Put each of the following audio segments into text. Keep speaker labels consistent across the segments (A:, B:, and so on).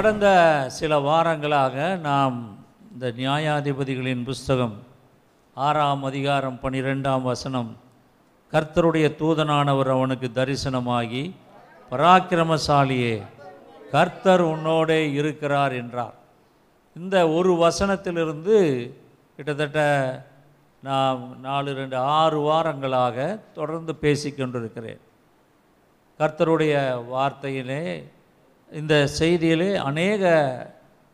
A: கடந்த சில வாரங்களாக நாம் இந்த நியாயாதிபதிகளின் புஸ்தகம் ஆறாம் அதிகாரம் பனிரெண்டாம் வசனம் கர்த்தருடைய தூதனானவர் அவனுக்கு தரிசனமாகி பராக்கிரமசாலியே கர்த்தர் உன்னோடே இருக்கிறார் என்றார். இந்த ஒரு வசனத்திலிருந்து கிட்டத்தட்ட நாம் நாலு ரெண்டு ஆறு வாரங்களாக தொடர்ந்து பேசிக்கொண்டிருக்கிறேன். கர்த்தருடைய வார்த்தையிலே இந்த செய்தியிலே அநேக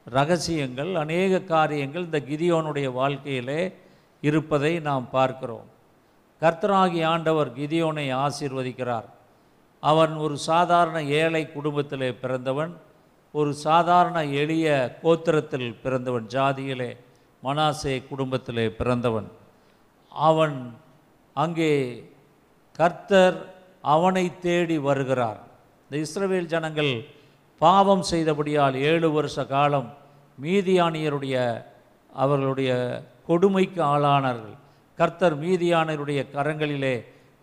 A: ரகசியங்கள் அநேக காரியங்கள் இந்த கிதியோனுடைய வாழ்க்கையிலே இருப்பதை நாம் பார்க்கிறோம். கர்த்தராகி ஆண்டவர் கிதியோனை ஆசீர்வதிக்கிறார். அவன் ஒரு சாதாரண ஏழை குடும்பத்திலே பிறந்தவன் ஒரு சாதாரண எளிய கோத்திரத்தில் பிறந்தவன் ஜாதியிலே மனாசே குடும்பத்திலே பிறந்தவன். அவன் அங்கே கர்த்தர் அவனை தேடி வருகிறார். இந்த இஸ்ரவேல் ஜனங்கள் பாவம் செய்தபடியால் ஏழு வருஷ காலம் மீதியானியருடைய அவர்களுடைய கொடுமைக்கு ஆளானார்கள். கர்த்தர் மீதியானருடைய கரங்களிலே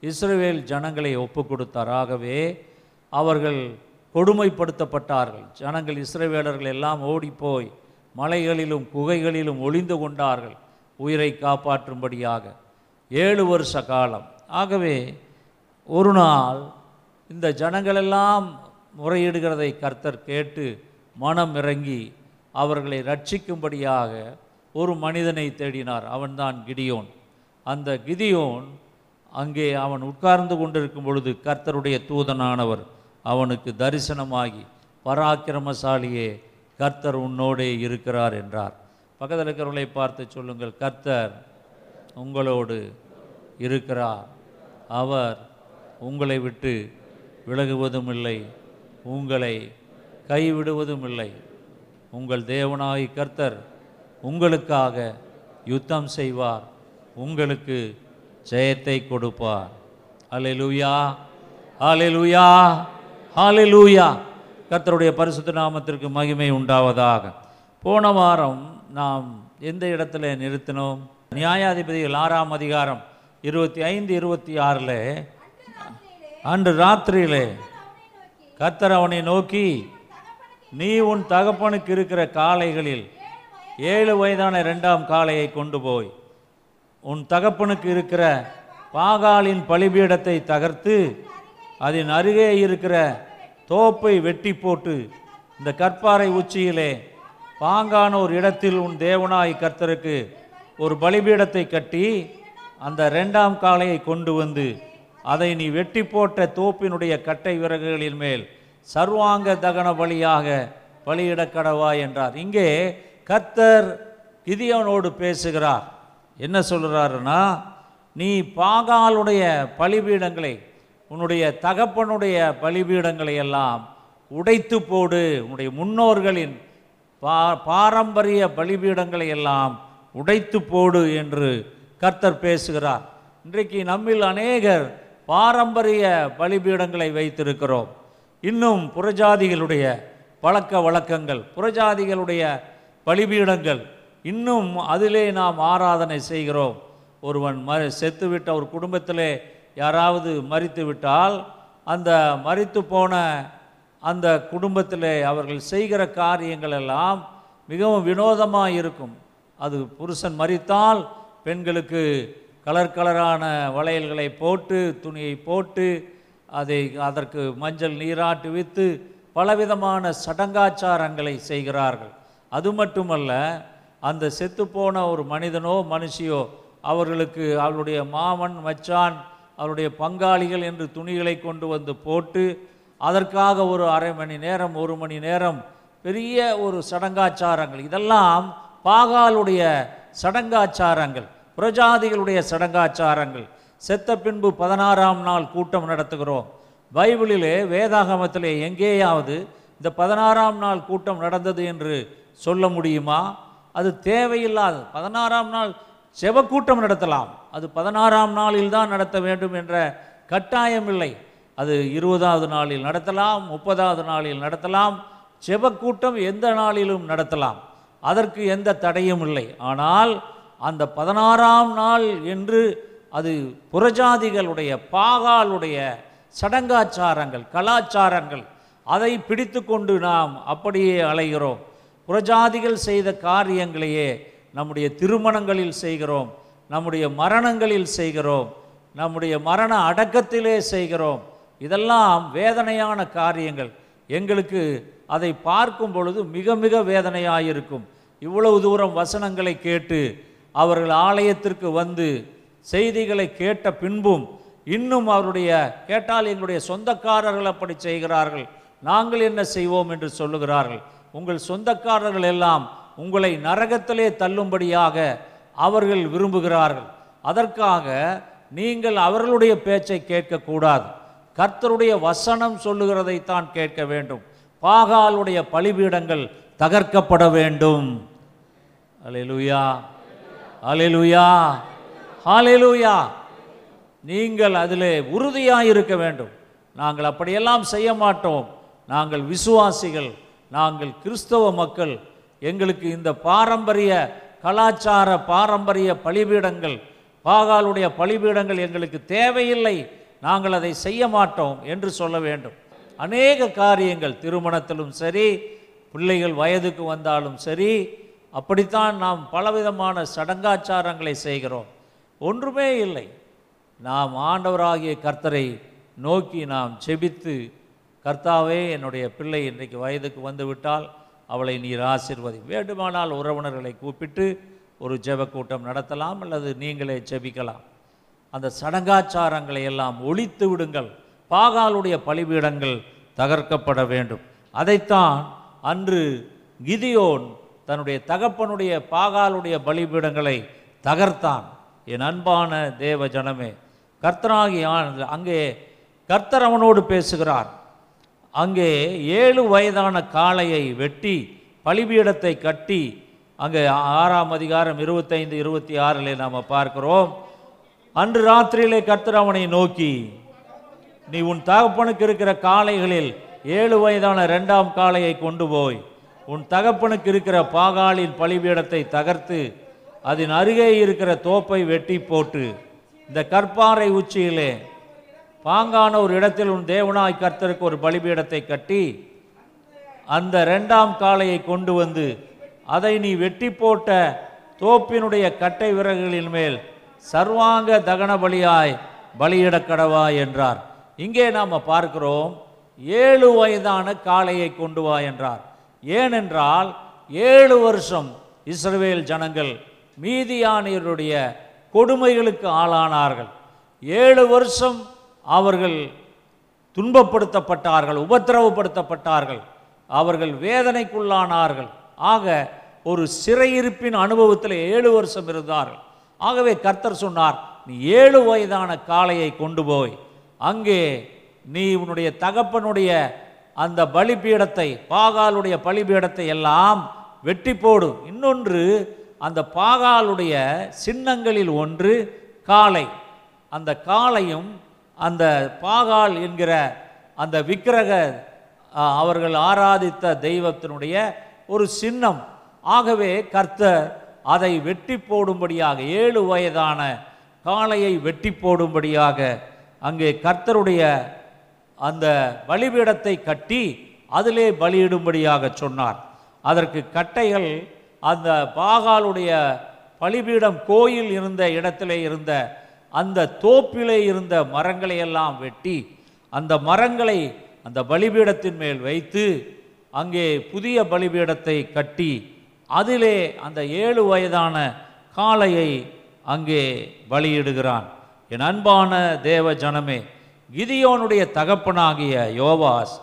A: இஸ்ரவேல் ஜனங்களை ஒப்பு கொடுத்தார் ஆகவே அவர்கள் கொடுமைப்படுத்தப்பட்டார்கள். ஜனங்கள் இஸ்ரவேலர்கள் எல்லாம் ஓடிப்போய் மலைகளிலும் குகைகளிலும் ஒளிந்து கொண்டார்கள் உயிரை காப்பாற்றும்படியாக. ஏழு வருஷ காலம். ஆகவே ஒரு நாள் இந்த ஜனங்களெல்லாம் முறையிடுகிறதை கர்த்தர் கேட்டு மனம் இறங்கி அவர்களை ரட்சிக்கும்படியாக ஒரு மனிதனை தேடினார். அவன்தான் கிடியோன். அந்த கிதியோன் அங்கே அவன் உட்கார்ந்து கொண்டிருக்கும் பொழுது கர்த்தருடைய தூதனானவர் அவனுக்கு தரிசனமாகி பராக்கிரமசாலியே கர்த்தர் உன்னோடே இருக்கிறார் என்றார். பக்கத்தில் இருக்கிறவர்களை பார்த்து சொல்லுங்கள் கர்த்தர் உங்களோடு இருக்கிறார். அவர் உங்களை விட்டு விலகுவதும் இல்லை. உங்களை கைவிடுவதும் இல்லை உங்கள் தேவனாய் கர்த்தர் உங்களுக்காக யுத்தம் செய்வார். உங்களுக்கு ஜெயத்தை கொடுப்பார். ஹalleluya ஹalleluya ஹalleluya. கர்த்தருடைய பரிசுத்த நாமத்திற்கு மகிமை உண்டாவதாக. போன வாரம் நாம் எந்த இடத்துல நிறுத்தினோம்? நியாயாதிபதிகள் ஆறாம் அதிகாரம் இருபத்தி ஐந்து இருபத்தி ஆறில் அன்று ராத்திரியிலே கத்தர் அவனை நோக்கி நீ உன் தகப்பனுக்கு இருக்கிற காளைகளில் ஏழு வயதான இரண்டாம் காளையை கொண்டு போய் உன் தகப்பனுக்கு இருக்கிற பாகாலின் பலிபீடத்தை தகர்த்து அதன் அருகே இருக்கிற தோப்பை வெட்டி போட்டு இந்த கற்பாறை உச்சியிலே பாங்கான ஒரு இடத்தில் உன் தேவனாய் கர்த்தருக்கு ஒரு பலிபீடத்தை கட்டி அந்த ரெண்டாம் காளையை கொண்டு வந்து அதை நீ வெட்டி போட்ட தோப்பினுடைய கட்டை விறகுகளின் மேல் சர்வாங்க தகன பலியாக பலியிடக்கடவா என்றார். இங்கே கர்த்தர் கிதியோனோடு பேசுகிறார். என்ன சொல்கிறாருன்னா நீ பாகாலுடைய பலிபீடங்களை உன்னுடைய தகப்பனுடைய பலிபீடங்களை எல்லாம் உடைத்து போடு. உன்னுடைய முன்னோர்களின் பா பாரம்பரிய பலிபீடங்களை எல்லாம் உடைத்து போடு என்று கர்த்தர் பேசுகிறார். இன்றைக்கு நம்மில் அநேகர் பாரம்பரிய பலிபீடங்களை வைத்திருக்கிறோம். இன்னும் புறஜாதிகளுடைய பழக்க வழக்கங்கள் புறஜாதிகளுடைய பலிபீடங்கள் இன்னும் அதிலே நாம் ஆராதனை செய்கிறோம். ஒருவன் ம செத்துவிட்ட ஒரு குடும்பத்திலே யாராவது மறித்து விட்டால் அந்த மறித்து போன அந்த குடும்பத்திலே அவர்கள் செய்கிற காரியங்கள் எல்லாம் மிகவும் வினோதமாக இருக்கும். அது புருஷன் மறித்தால் பெண்களுக்கு கலர் கலரான வளையல்களை போட்டு துணியை போட்டு அதை அதற்கு மஞ்சள் நீராட்டு வித்து பலவிதமான சடங்காச்சாரங்களை செய்கிறார்கள். அது மட்டுமல்ல அந்த செத்துப்போன ஒரு மனிதனோ மனுஷியோ அவர்களுக்கு அவருடைய மாமன் மச்சான் அவருடைய பங்காளிகள் என்று துணிகளை கொண்டு வந்து போட்டு அதற்காக ஒரு அரை மணி நேரம் ஒரு மணி நேரம் பெரிய ஒரு சடங்காச்சாரங்கள். இதெல்லாம் பாகாலுடைய சடங்காச்சாரங்கள். புரஜாதிகளுடைய சடங்காச்சாரங்கள். செத்த பின்பு பதினாறாம் நாள் கூட்டம் நடத்துகிறோம். பைபிளிலே வேதாகமத்திலே எங்கேயாவது இந்த பதினாறாம் நாள் கூட்டம் நடந்தது என்று சொல்ல முடியுமா? அது தேவையில்லாது. பதினாறாம் நாள் செவக்கூட்டம் நடத்தலாம். அது பதினாறாம் நாளில் தான் நடத்த வேண்டும் என்ற கட்டாயம் இல்லை. அது இருபதாவது நாளில் நடத்தலாம் முப்பதாவது நாளில் நடத்தலாம் செவக்கூட்டம் எந்த நாளிலும் நடத்தலாம். அதற்கு எந்த தடையும் இல்லை. ஆனால் அந்த பதினாறாம் நாள் என்று அது புறஜாதிகளுடைய பாகாலுடைய சடங்காச்சாரங்கள் கலாச்சாரங்கள் அதை பிடித்து கொண்டு நாம் அப்படியே அலைகிறோம். புறஜாதிகள் செய்த காரியங்களையே நம்முடைய திருமணங்களில் செய்கிறோம் நம்முடைய மரணங்களில் செய்கிறோம் நம்முடைய மரண அடக்கத்திலே செய்கிறோம். இதெல்லாம் வேதனையான காரியங்கள். எங்களுக்கு அதை பார்க்கும் பொழுது மிக மிக வேதனையாயிருக்கும். இவ்வளவு தூரம் வசனங்களை கேட்டு அவர்கள் ஆலயத்திற்கு வந்து செய்திகளை கேட்ட பின்பும் இன்னும் அவருடைய கேட்டால் எங்களுடைய சொந்தக்காரர்கள் அப்படி செய்கிறார்கள். நாங்கள் என்ன செய்வோம் என்று சொல்லுகிறார்கள். உங்கள் சொந்தக்காரர்கள் எல்லாம் உங்களை நரகத்திலே தள்ளும்படியாக அவர்கள் விரும்புகிறார்கள். அதற்காக நீங்கள் அவர்களுடைய பேச்சை கேட்கக்கூடாது. கர்த்தருடைய வசனம் சொல்லுகிறதைத்தான் கேட்க வேண்டும். பாகாலுடைய பலிபீடங்கள் தகர்க்கப்பட வேண்டும். அலையலுயா. ஹாலேலூயா ஹாலேலூயா நீங்கள் அதில் உறுதியாக இருக்க வேண்டும். நாங்கள் அப்படியெல்லாம் செய்ய மாட்டோம். நாங்கள் விசுவாசிகள் நாங்கள் கிறிஸ்தவ மக்கள். எங்களுக்கு இந்த பாரம்பரிய கலாச்சார பாரம்பரிய பலிபீடங்கள் பாகாலுடைய பலிபீடங்கள் எங்களுக்கு தேவையில்லை. நாங்கள் அதை செய்ய மாட்டோம் என்று சொல்ல வேண்டும். அநேக காரியங்கள் திருமணத்திலும் சரி பிள்ளைகள் வயதுக்கு வந்தாலும் சரி அப்படித்தான் நாம் பலவிதமான சடங்காச்சாரங்களை செய்கிறோம். ஒன்றுமே இல்லை. நாம் ஆண்டவராகிய கர்த்தரை நோக்கி நாம் செபித்து கர்த்தாவே என்னுடைய பிள்ளை இன்றைக்கு வயதுக்கு வந்துவிட்டால் அவளை நீர் ஆசிர்வதி வேண்டுமானால் உறவினர்களை கூப்பிட்டு ஒரு ஜெப கூட்டம் நடத்தலாம் அல்லது நீங்களே ஜெபிக்கலாம். அந்த சடங்காச்சாரங்களை எல்லாம் ஒழித்து விடுங்கள். பாகாலுடைய பலிபீடங்கள் தகர்க்கப்பட வேண்டும். அதைத்தான் அன்று கிதியோன் தன்னுடைய தகப்பனுடைய பாகாலுடைய பலிபீடங்களை தகர்த்தான். என் அன்பான தேவ ஜனமே கர்த்தனாகி அங்கே கர்த்தர் அவனோடு பேசுகிறார். அங்கே ஏழு வயதான காளையை வெட்டி பலிபீடத்தை கட்டி அங்கே ஆறாம் அதிகாரம் இருபத்தைந்து இருபத்தி ஆறில் நாம் பார்க்கிறோம். அன்று ராத்திரியிலே கர்த்தர் அவனை நோக்கி நீ உன் தகப்பனுக்கு இருக்கிற காளைகளில் ஏழு வயதான ரெண்டாம் காளையை கொண்டு போய் உன் தகப்பனுக்கு இருக்கிற பாகாலின் பலிபீடத்தை தகர்த்து அதன் அருகே இருக்கிற தோப்பை வெட்டி போட்டு இந்த கற்பாறை உச்சியிலே பாங்கான ஒரு இடத்தில் உன் தேவனாய் கர்த்தருக்கு ஒரு பலிபீடத்தை கட்டி அந்த ரெண்டாம் காளையை கொண்டு வந்து அதை நீ வெட்டி போட்ட தோப்பினுடைய கட்டை விறகுகளின் மேல் சர்வாங்க தகன பலியாய் பலியிடக் கடவா என்றார். இங்கே நாம் பார்க்கிறோம் ஏழு வயதான காளையை கொண்டு வா என்றார். ஏனென்றால் ஏழு வருஷம் இஸ்ரவேல் ஜனங்கள் மீதியானியருடைய கொடுமைகளுக்கு ஆளானார்கள். ஏழு வருஷம் அவர்கள் துன்பப்படுத்தப்பட்டார்கள் உபத்திரவப்படுத்தப்பட்டார்கள். அவர்கள் வேதனைக்குள்ளானார்கள். ஆக ஒரு சிறையிருப்பின் அனுபவத்தில் ஏழு வருஷம் இருந்தார்கள். ஆகவே கர்த்தர் சொன்னார் நீ ஏழு வயதான காளையை கொண்டு போய் அங்கே நீ உன்னுடைய தகப்பனுடைய அந்த பலிபீடத்தை பாகாலுடைய பலிபீடத்தை எல்லாம் வெட்டி போடு இன்னொன்று அந்த பாகாலுடைய சின்னங்களில் ஒன்று காளை. அந்த காளையும் அந்த பாகால் என்கிற அந்த விக்கிரக அவர்கள் ஆராதித்த தெய்வத்தினுடைய ஒரு சின்னம். ஆகவே கர்த்தர் அதை வெட்டி போடும்படியாக ஏழு வயதான காளையை வெட்டி போடும்படியாக அங்கே கர்த்தருடைய அந்த பலிபீடத்தை கட்டி அதிலே பலியிடும்படியாக சொன்னார். அதற்கு கட்டைகள் அந்த பாகாலுடைய பலிபீடம் கோயில் இருந்த இடத்திலே இருந்த அந்த தோப்பிலே இருந்த மரங்களை எல்லாம் வெட்டி அந்த மரங்களை அந்த பலிபீடத்தின் மேல் வைத்து அங்கே புதிய பலிபீடத்தை கட்டி அதிலே அந்த ஏழு வயதான காளையை அங்கே பலியிடுகிறான். என் அன்பான தேவ ஜனமே கிதியோனுடைய தகப்பனாகிய யோவாஸ்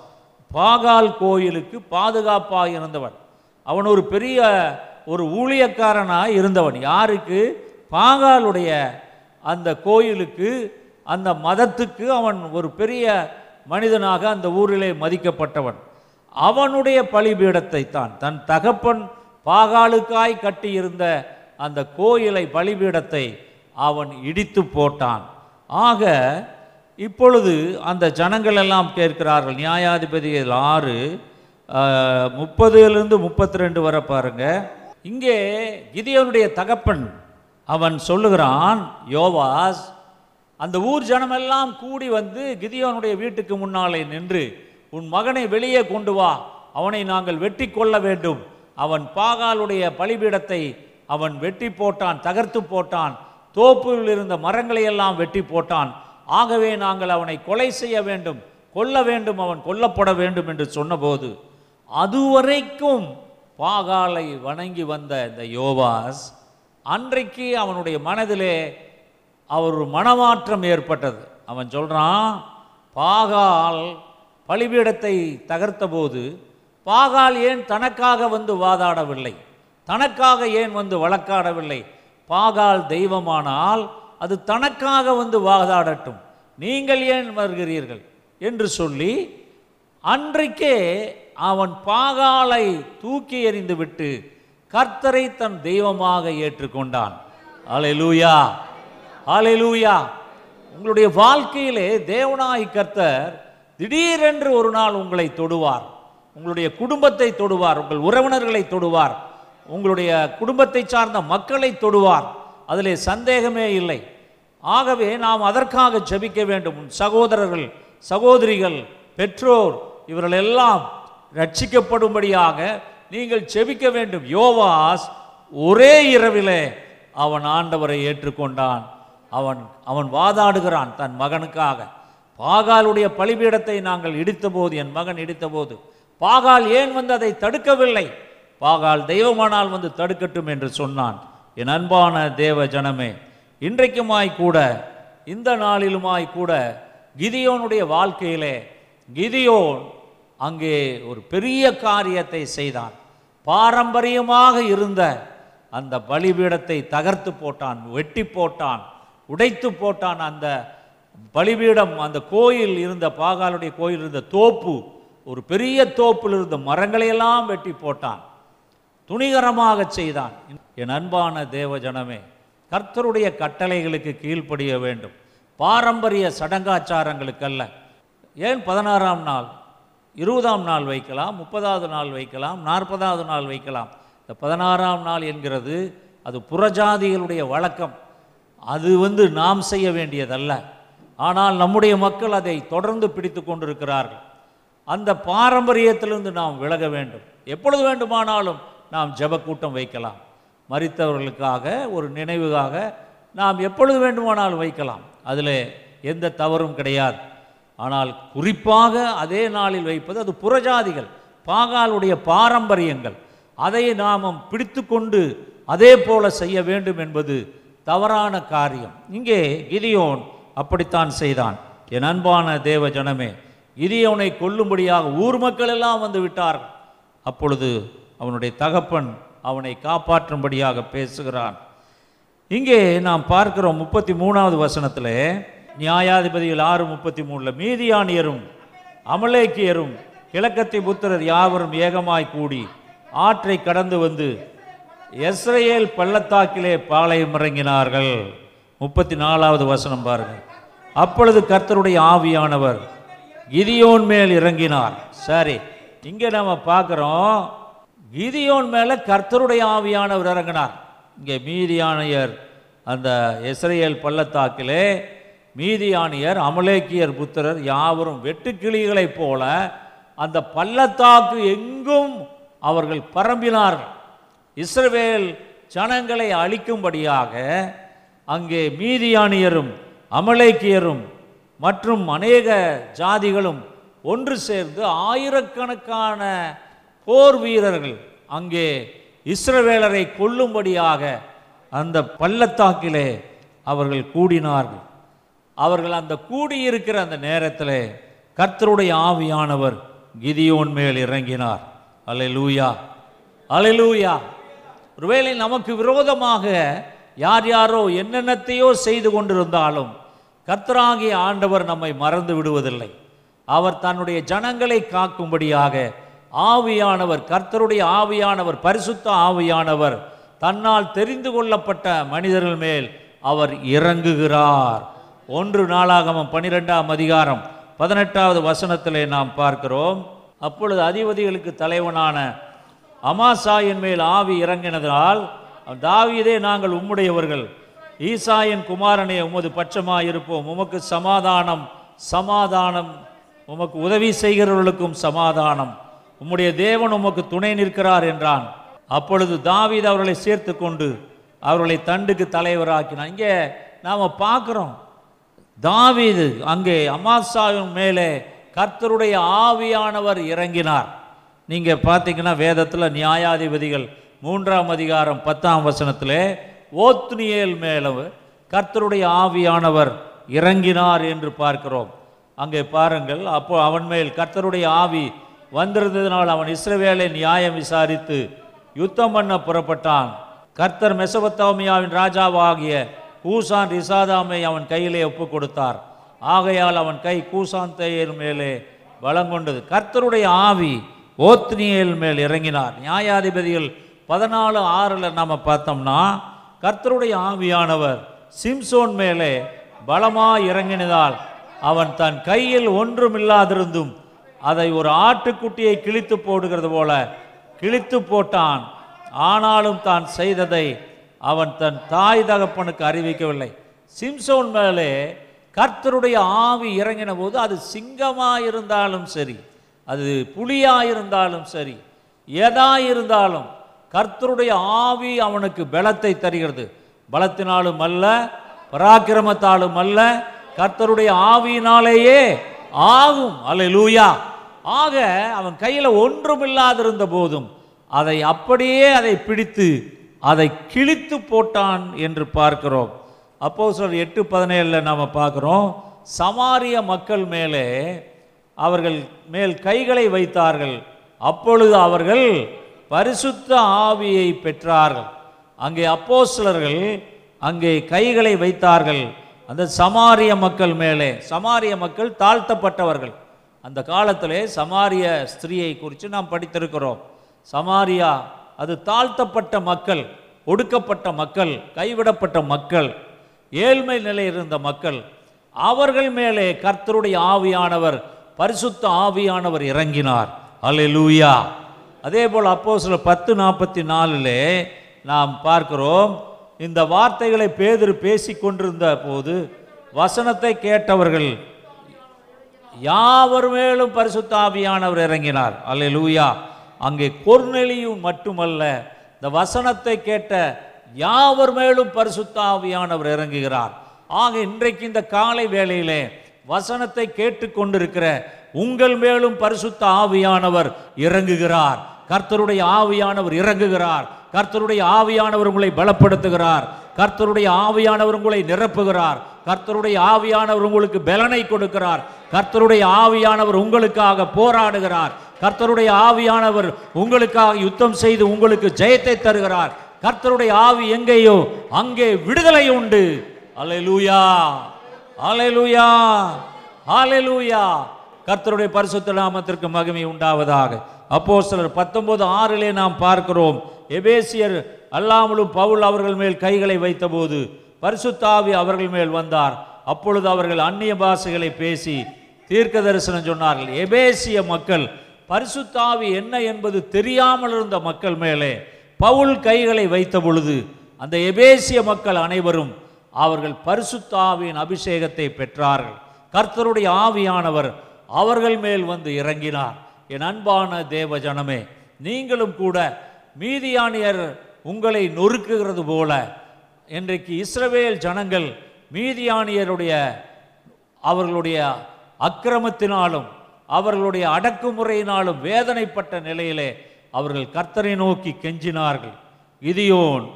A: பாகால் கோயிலுக்கு பாதுகாப்பாக இருந்தவன். அவன் ஒரு பெரிய ஒரு ஊழியக்காரனாக இருந்தவன். யாருக்கு? பாகாலுடைய அந்த கோயிலுக்கு அந்த மதத்துக்கு அவன் ஒரு பெரிய மனிதனாக அந்த ஊரிலே மதிக்கப்பட்டவன். அவனுடைய பலிபீடத்தை தான் தன் தகப்பன் பாகாலுக்காய் கட்டியிருந்த அந்த கோயிலை பலிபீடத்தை அவன் இடித்து போட்டான். ஆக இப்பொழுது அந்த ஜனங்கள் எல்லாம் கேட்கிறார்கள் நியாயாதிபதிகள் ஆறு முப்பதுலேருந்து முப்பத்தி ரெண்டு வர பாருங்க. இங்கே கிதியோனுடைய தகப்பன் அவன் சொல்லுகிறான் யோவாஸ் அந்த ஊர் ஜனமெல்லாம் கூடி வந்து கிதியோனுடைய வீட்டுக்கு முன்னாலே நின்று உன் மகனை வெளியே கொண்டு வா அவனை நாங்கள் வெட்டி கொள்ள வேண்டும். அவன் பாகாலுடைய பலிபீடத்தை அவன் வெட்டி போட்டான் தகர்த்து போட்டான் தோப்பில் இருந்த மரங்களை எல்லாம் வெட்டி போட்டான். ஆகவே நாங்கள் அவனை கொலை செய்ய வேண்டும் கொல்ல வேண்டும் அவன் கொல்லப்பட வேண்டும் என்று சொன்னபோது அதுவரைக்கும் பாகாலை வணங்கி வந்த இந்த யோவாஸ் அன்றைக்கு அவனுடைய மனதிலே அவர் ஒரு மனமாற்றம் ஏற்பட்டது. அவன் சொல்கிறான் பாகால் பலிபீடத்தை தகர்த்தபோது பாகால் ஏன் தனக்காக வந்து வாதாடவில்லை? தனக்காக ஏன் வந்து வழக்காடவில்லை? பாகால் தெய்வமானால் அது தனக்காக வந்து வாதாடட்டும். நீங்கள் ஏன் வருகிறீர்கள்? என்று சொல்லி அன்றைக்கே அவன் பாகாலை தூக்கி எறிந்துவிட்டு கர்த்தரை தன் தெய்வமாக ஏற்றுக்கொண்டான். அலையலூயா அலையலூயா உங்களுடைய வாழ்க்கையிலே தேவனாய் கர்த்தர் திடீரென்று ஒரு நாள் உங்களை தொடுவார். உங்களுடைய குடும்பத்தை தொடுவார். உங்கள் உறவினர்களை தொடுவார். உங்களுடைய குடும்பத்தை சார்ந்த மக்களை தொடுவார். அதிலே சந்தேகமே இல்லை. ஆகவே நாம் அதற்காக ஜபிக்க வேண்டும். சகோதரர்கள் சகோதரிகள் பெற்றோர் இவர்கள் எல்லாம் ரட்சிக்கப்படும்படியாக நீங்கள் செபிக்க வேண்டும். யோவாஸ் ஒரே இரவிலே அவன் ஆண்டவரை ஏற்றுக்கொண்டான். அவன் அவன் வாதாடுகிறான் தன் மகனுக்காக. பாகாலுடைய பலிபீடத்தை நாங்கள் இடித்தபோது என் மகன் இடித்தபோது பாகால் ஏன் வந்து அதை தடுக்கவில்லை? பாகால் தெய்வமானால் வந்து தடுக்கட்டும் என்று சொன்னான். என் அன்பான தேவ ஜனமே இன்றைக்குமாய் கூட இந்த நாளிலுமாய் கூட கிதியோனுடைய வாழ்க்கையிலே கிதியோன் அங்கே ஒரு பெரிய காரியத்தை செய்தான். பாரம்பரியமாக இருந்த அந்த பலிபீடத்தை தகர்த்து போட்டான் வெட்டி போட்டான் உடைத்து போட்டான். அந்த பலிபீடம் அந்த கோயில் இருந்த பாகாலுடைய கோயில் இருந்த தோப்பு ஒரு பெரிய தோப்பில் இருந்த மரங்களையெல்லாம் வெட்டி போட்டான். துணிகரமாக செய்தான். என் அன்பான தேவ ஜனமே கர்த்தருடைய கட்டளைகளுக்கு கீழ்ப்படிய வேண்டும். பாரம்பரிய சடங்காச்சாரங்களுக்கல்ல. ஏன் பதினாறாம் நாள்? இருபதாம் நாள் வைக்கலாம் முப்பதாவது நாள் வைக்கலாம் நாற்பதாவது நாள் வைக்கலாம். இந்த பதினாறாம் நாள் என்கிறது அது புறஜாதிகளுடைய வழக்கம். அது வந்து நாம் செய்ய வேண்டியதல்ல. ஆனால் நம்முடைய மக்கள் அதை தொடர்ந்து பிடித்து கொண்டிருக்கிறார்கள். அந்த பாரம்பரியத்திலிருந்து நாம் விலக வேண்டும். எப்பொழுது வேண்டுமானாலும் நாம் ஜெபக்கூட்டம் வைக்கலாம். மறித்தவர்களுக்காக ஒரு நினைவுக்காக நாம் எப்பொழுது வேண்டுமானாலும் வைக்கலாம். அதில் எந்த தவறும் கிடையாது. ஆனால் குறிப்பாக அதே நாளில் வைப்பது அது புறஜாதிகள் பாகாலுடைய பாரம்பரியங்கள். அதை நாம் பிடித்து கொண்டு அதே போல செய்ய வேண்டும் என்பது தவறான காரியம். இங்கே கிதியோன் அப்படித்தான் செய்தான். என் அன்பான தேவ ஜனமே கிதியோனை கொல்லும்படியாக ஊர் மக்கள் எல்லாம் வந்து விட்டார்கள். அப்பொழுது அவனுடைய தகப்பன் அவனை காப்பாற்றும்படியாக பேசுகிறான். இங்கே நாம் பார்க்கிறோம் முப்பத்தி மூணாவது வசனத்தில் நியாயாதிபதிகள் ஆறு முப்பத்தி மூணில் மீதியானியரும் அமலேக்கியரும் கிழக்கத்தி புத்திரர் யாவரும் ஏகமாய் கூடி ஆற்றை கடந்து வந்து எஸ்ரேல் பள்ளத்தாக்கிலே பாளையம் இறங்கினார்கள். முப்பத்தி நாலாவது வசனம் பாருங்கள் அப்பொழுது கர்த்தருடைய ஆவியானவர் கிதியோன் மேல் இறங்கினார். சரி இங்கே நம்ம பார்க்குறோம் கிதியோன் மேலே கர்த்தருடைய ஆவியானவர் இறங்கினார். இங்கே மீதியானையர் அந்த இஸ்ரேல் பள்ளத்தாக்கிலே மீதியானியர் அமலேக்கியர் புத்திரர் யாவரும் வெட்டுக்கிளிகளைப் போல அந்த பள்ளத்தாக்கு எங்கும் அவர்கள் பரம்பினார்கள் இஸ்ரவேல் ஜனங்களை அழிக்கும்படியாக அங்கே மீதியானியரும் அமலேக்கியரும் மற்றும் அநேக ஜாதிகளும் ஒன்று சேர்ந்து ஆயிரக்கணக்கான போர் வீரர்கள் அங்கே இஸ்ரவேலரை கொல்லும்படியாக அந்த பள்ளத்தாக்கிலே அவர்கள் கூடினார்கள். அவர்கள் அந்த கூடியிருக்கிற அந்த நேரத்தில் கர்த்தருடைய ஆவியானவர் கிதியோன் மேல் இறங்கினார். அல்லேலூயா. அல்லேலூயா. ஒருவேளை நமக்கு விரோதமாக யார் யாரோ என்னென்னத்தையோ செய்து கொண்டிருந்தாலும் கர்த்தராகிய ஆண்டவர் நம்மை மறந்து விடுவதில்லை. அவர் தன்னுடைய ஜனங்களை காக்கும்படியாக ஆவியானவர் கர்த்தருடைய ஆவியானவர் பரிசுத்த ஆவியானவர் தன்னால் தெரிந்து கொள்ளப்பட்ட மனிதர்கள் மேல் அவர் இறங்குகிறார். ஒன்று நாளாகமம் பனிரெண்டாம் அதிகாரம் பதினெட்டாவது வசனத்திலே நாம் பார்க்கிறோம். அப்பொழுது அதிபதிகளுக்கு தலைவனான அமாசாயின் மேல் ஆவி இறங்கினதால் தாவியதே நாங்கள் உம்முடையவர்கள். ஈசாயின் குமாரனே உமது பட்சமாக இருப்போம் உமக்கு சமாதானம் சமாதானம். உமக்கு உதவி செய்கிறவர்களுக்கும் சமாதானம். உம்முடைய தேவன் உமக்கு துணை நிற்கிறார் என்றான். அப்பொழுது தாவீது அவர்களை சேர்த்து கொண்டு அவர்களை தண்டுக்கு தலைவராக்கினான். இங்கே நாம் பார்க்குறோம். தாவீது அங்கே அமாசாவின் மேலே கர்த்தருடைய ஆவியானவர் இறங்கினார். நீங்கள் பார்த்தீங்கன்னா வேதத்தில் நியாயாதிபதிகள் மூன்றாம் அதிகாரம் பத்தாம் வசனத்தில் ஓத்னியேல் மேல கர்த்தருடைய ஆவியானவர் இறங்கினார் என்று பார்க்கிறோம். அங்கே பாருங்கள் அப்போ அவன் மேல் கர்த்தருடைய ஆவி வந்திருந்ததினால் அவன் இஸ்ரவேலை நியாயம் விசாரித்து யுத்தம் பண்ண புறப்பட்டான். கர்த்தர் மெசபத்தாமியாவின் ராஜாவாகிய கூசான் ரிசாதாமை அவன் கையிலே ஒப்பு கொடுத்தார் ஆகையால் அவன் கை கூசான் தேயர் மேலே பலங்கொண்டது கர்த்தருடைய ஆவி ஓத்னியல் மேல் இறங்கினார். நியாயாதிபதிகள் பதினாலு ஆறில் நாம் பார்த்தோம்னா கர்த்தருடைய ஆவியானவர் சிம்சோன் மேலே பலமாக இறங்கினதால் அவன் தன் கையில் ஒன்றுமில்லாதிருந்தும் அதை ஒரு ஆட்டுக்குட்டியை கிழித்து போடுகிறது போல கிழித்து போட்டான். ஆனாலும் தான் செய்ததை அவன் தன் தாய் தகப்பனுக்கு அறிவிக்கவில்லை. சிம்சோன் மேலே கர்த்தருடைய ஆவி இறங்கின போது அது சிங்கமாக இருந்தாலும் சரி அது புலியாக இருந்தாலும் சரி எதா இருந்தாலும் கர்த்தருடைய ஆவி அவனுக்கு பலத்தை தருகிறது. பலத்தினாலும் அல்ல பராக்கிரமத்தாலும் அல்ல கர்த்தருடைய ஆவியினாலேயே ஆகும். அல்லேலூயா. ஆக அவன் கையில் ஒன்றும் இல்லாதிருந்த போதும் அதை அப்படியே அதை பிடித்து அதை கிழித்து போட்டான் என்று பார்க்கிறோம். அப்போ சொல் எட்டு பதினேழில் நாம் பார்க்குறோம். சமாரிய மக்கள் மேலே அவர்கள் மேல் கைகளை வைத்தார்கள். அப்பொழுது அவர்கள் பரிசுத்த ஆவியை பெற்றார்கள். அங்கே அப்போஸ்தலர்கள் அங்கே கைகளை வைத்தார்கள். அந்த சமாரிய மக்கள் மேலே சமாரிய மக்கள் தாழ்த்தப்பட்டவர்கள். அந்த காலத்தில் சமாரிய ஸ்திரீயை குறித்து நாம் படித்திருக்கிறோம். சமாரியா அது தாழ்த்தப்பட்ட மக்கள் ஒடுக்கப்பட்ட மக்கள் கைவிடப்பட்ட மக்கள் ஏழ்மை நிலை இருந்த மக்கள் அவர்கள் மேலே கர்த்தருடைய ஆவியானவர் பரிசுத்த ஆவியானவர் இறங்கினார். அல்லேலூயா அதே போல் அப்போ சில பத்து நாற்பத்தி நாலிலே நாம் பார்க்கிறோம் இந்த வார்த்தைகளை பேதுரு பேசிக்கொண்டிருந்த போது வசனத்தை கேட்டவர்கள் யாவர் மேலும் பரிசுத்த ஆவியானவர் இறங்கினார்? அல்லேலூயா. அங்கே கொர்நெலியும் மட்டுமல்ல இந்த வசனத்தை கேட்ட யாவர் மேலும் பரிசுத்த ஆவியானவர் இறங்குகிறார்? ஆக இன்றைக்கு இந்த காலை வேளையிலே வசனத்தை கேட்டுக்கொண்டிருக்கிற உங்கள் மேலும் பரிசுத்த ஆவியானவர் இறங்குகிறார். கர்த்தருடைய ஆவியானவர் இறங்குகிறார். கர்த்தருடைய ஆவியானவர் உங்களை பலப்படுத்துகிறார். கர்த்தருடைய ஆவியானவர் உங்களை நிரப்புகிறார். கர்த்தருடைய ஆவியானவர் உங்களுக்கு பலனை கொடுக்கிறார். கர்த்தருடைய ஆவியானவர் உங்களுக்காக போராடுகிறார். கர்த்தருடைய ஆவியானவர் உங்களுக்காக யுத்தம் செய்து உங்களுக்கு ஜெயத்தை தருகிறார். கர்த்தருடைய ஆவி எங்கேயோ அங்கே விடுதலை உண்டு. அலையலூயா அலையலூயா அலையலூயா கர்த்தருடைய பரிசுத்த நாமத்திற்கு மகிமை உண்டாவதாக. அப்போஸ்தலர் பத்தொன்பது ஆறிலே நாம் பார்க்கிறோம். எபேசியர் அல்லாமலும் பவுல் அவர்கள் மேல் கைகளை வைத்தபோது பரிசுத்தாவி அவர்கள் மேல் வந்தார். அப்பொழுது அவர்கள் அந்நிய பாஷைகளை பேசி தீர்க்க தரிசனம் சொன்னார்கள் எபேசிய மக்கள் பரிசுத்தாவி என்ன என்பது தெரியாமல் இருந்த மக்கள் மேலே பவுல் கைகளை வைத்த பொழுது அந்த எபேசிய மக்கள் அனைவரும் அவர்கள் பரிசுத்தாவியின் அபிஷேகத்தை பெற்றார்கள். கர்த்தருடைய ஆவியானவர் அவர்கள் மேல் வந்து இறங்கினார். என் அன்பான தேவ ஜனமே நீங்களும் கூட மீதியானியர் உங்களை நொறுக்குகிறது போல இன்றைக்கு இஸ்ரவேல் ஜனங்கள் மீதியானியருடைய அவர்களுடைய அக்கிரமத்தினாலும் அவர்களுடைய அடக்குமுறையினாலும் வேதனைப்பட்ட நிலையிலே அவர்கள் கர்த்தரை நோக்கி கெஞ்சினார்கள். இதியோன்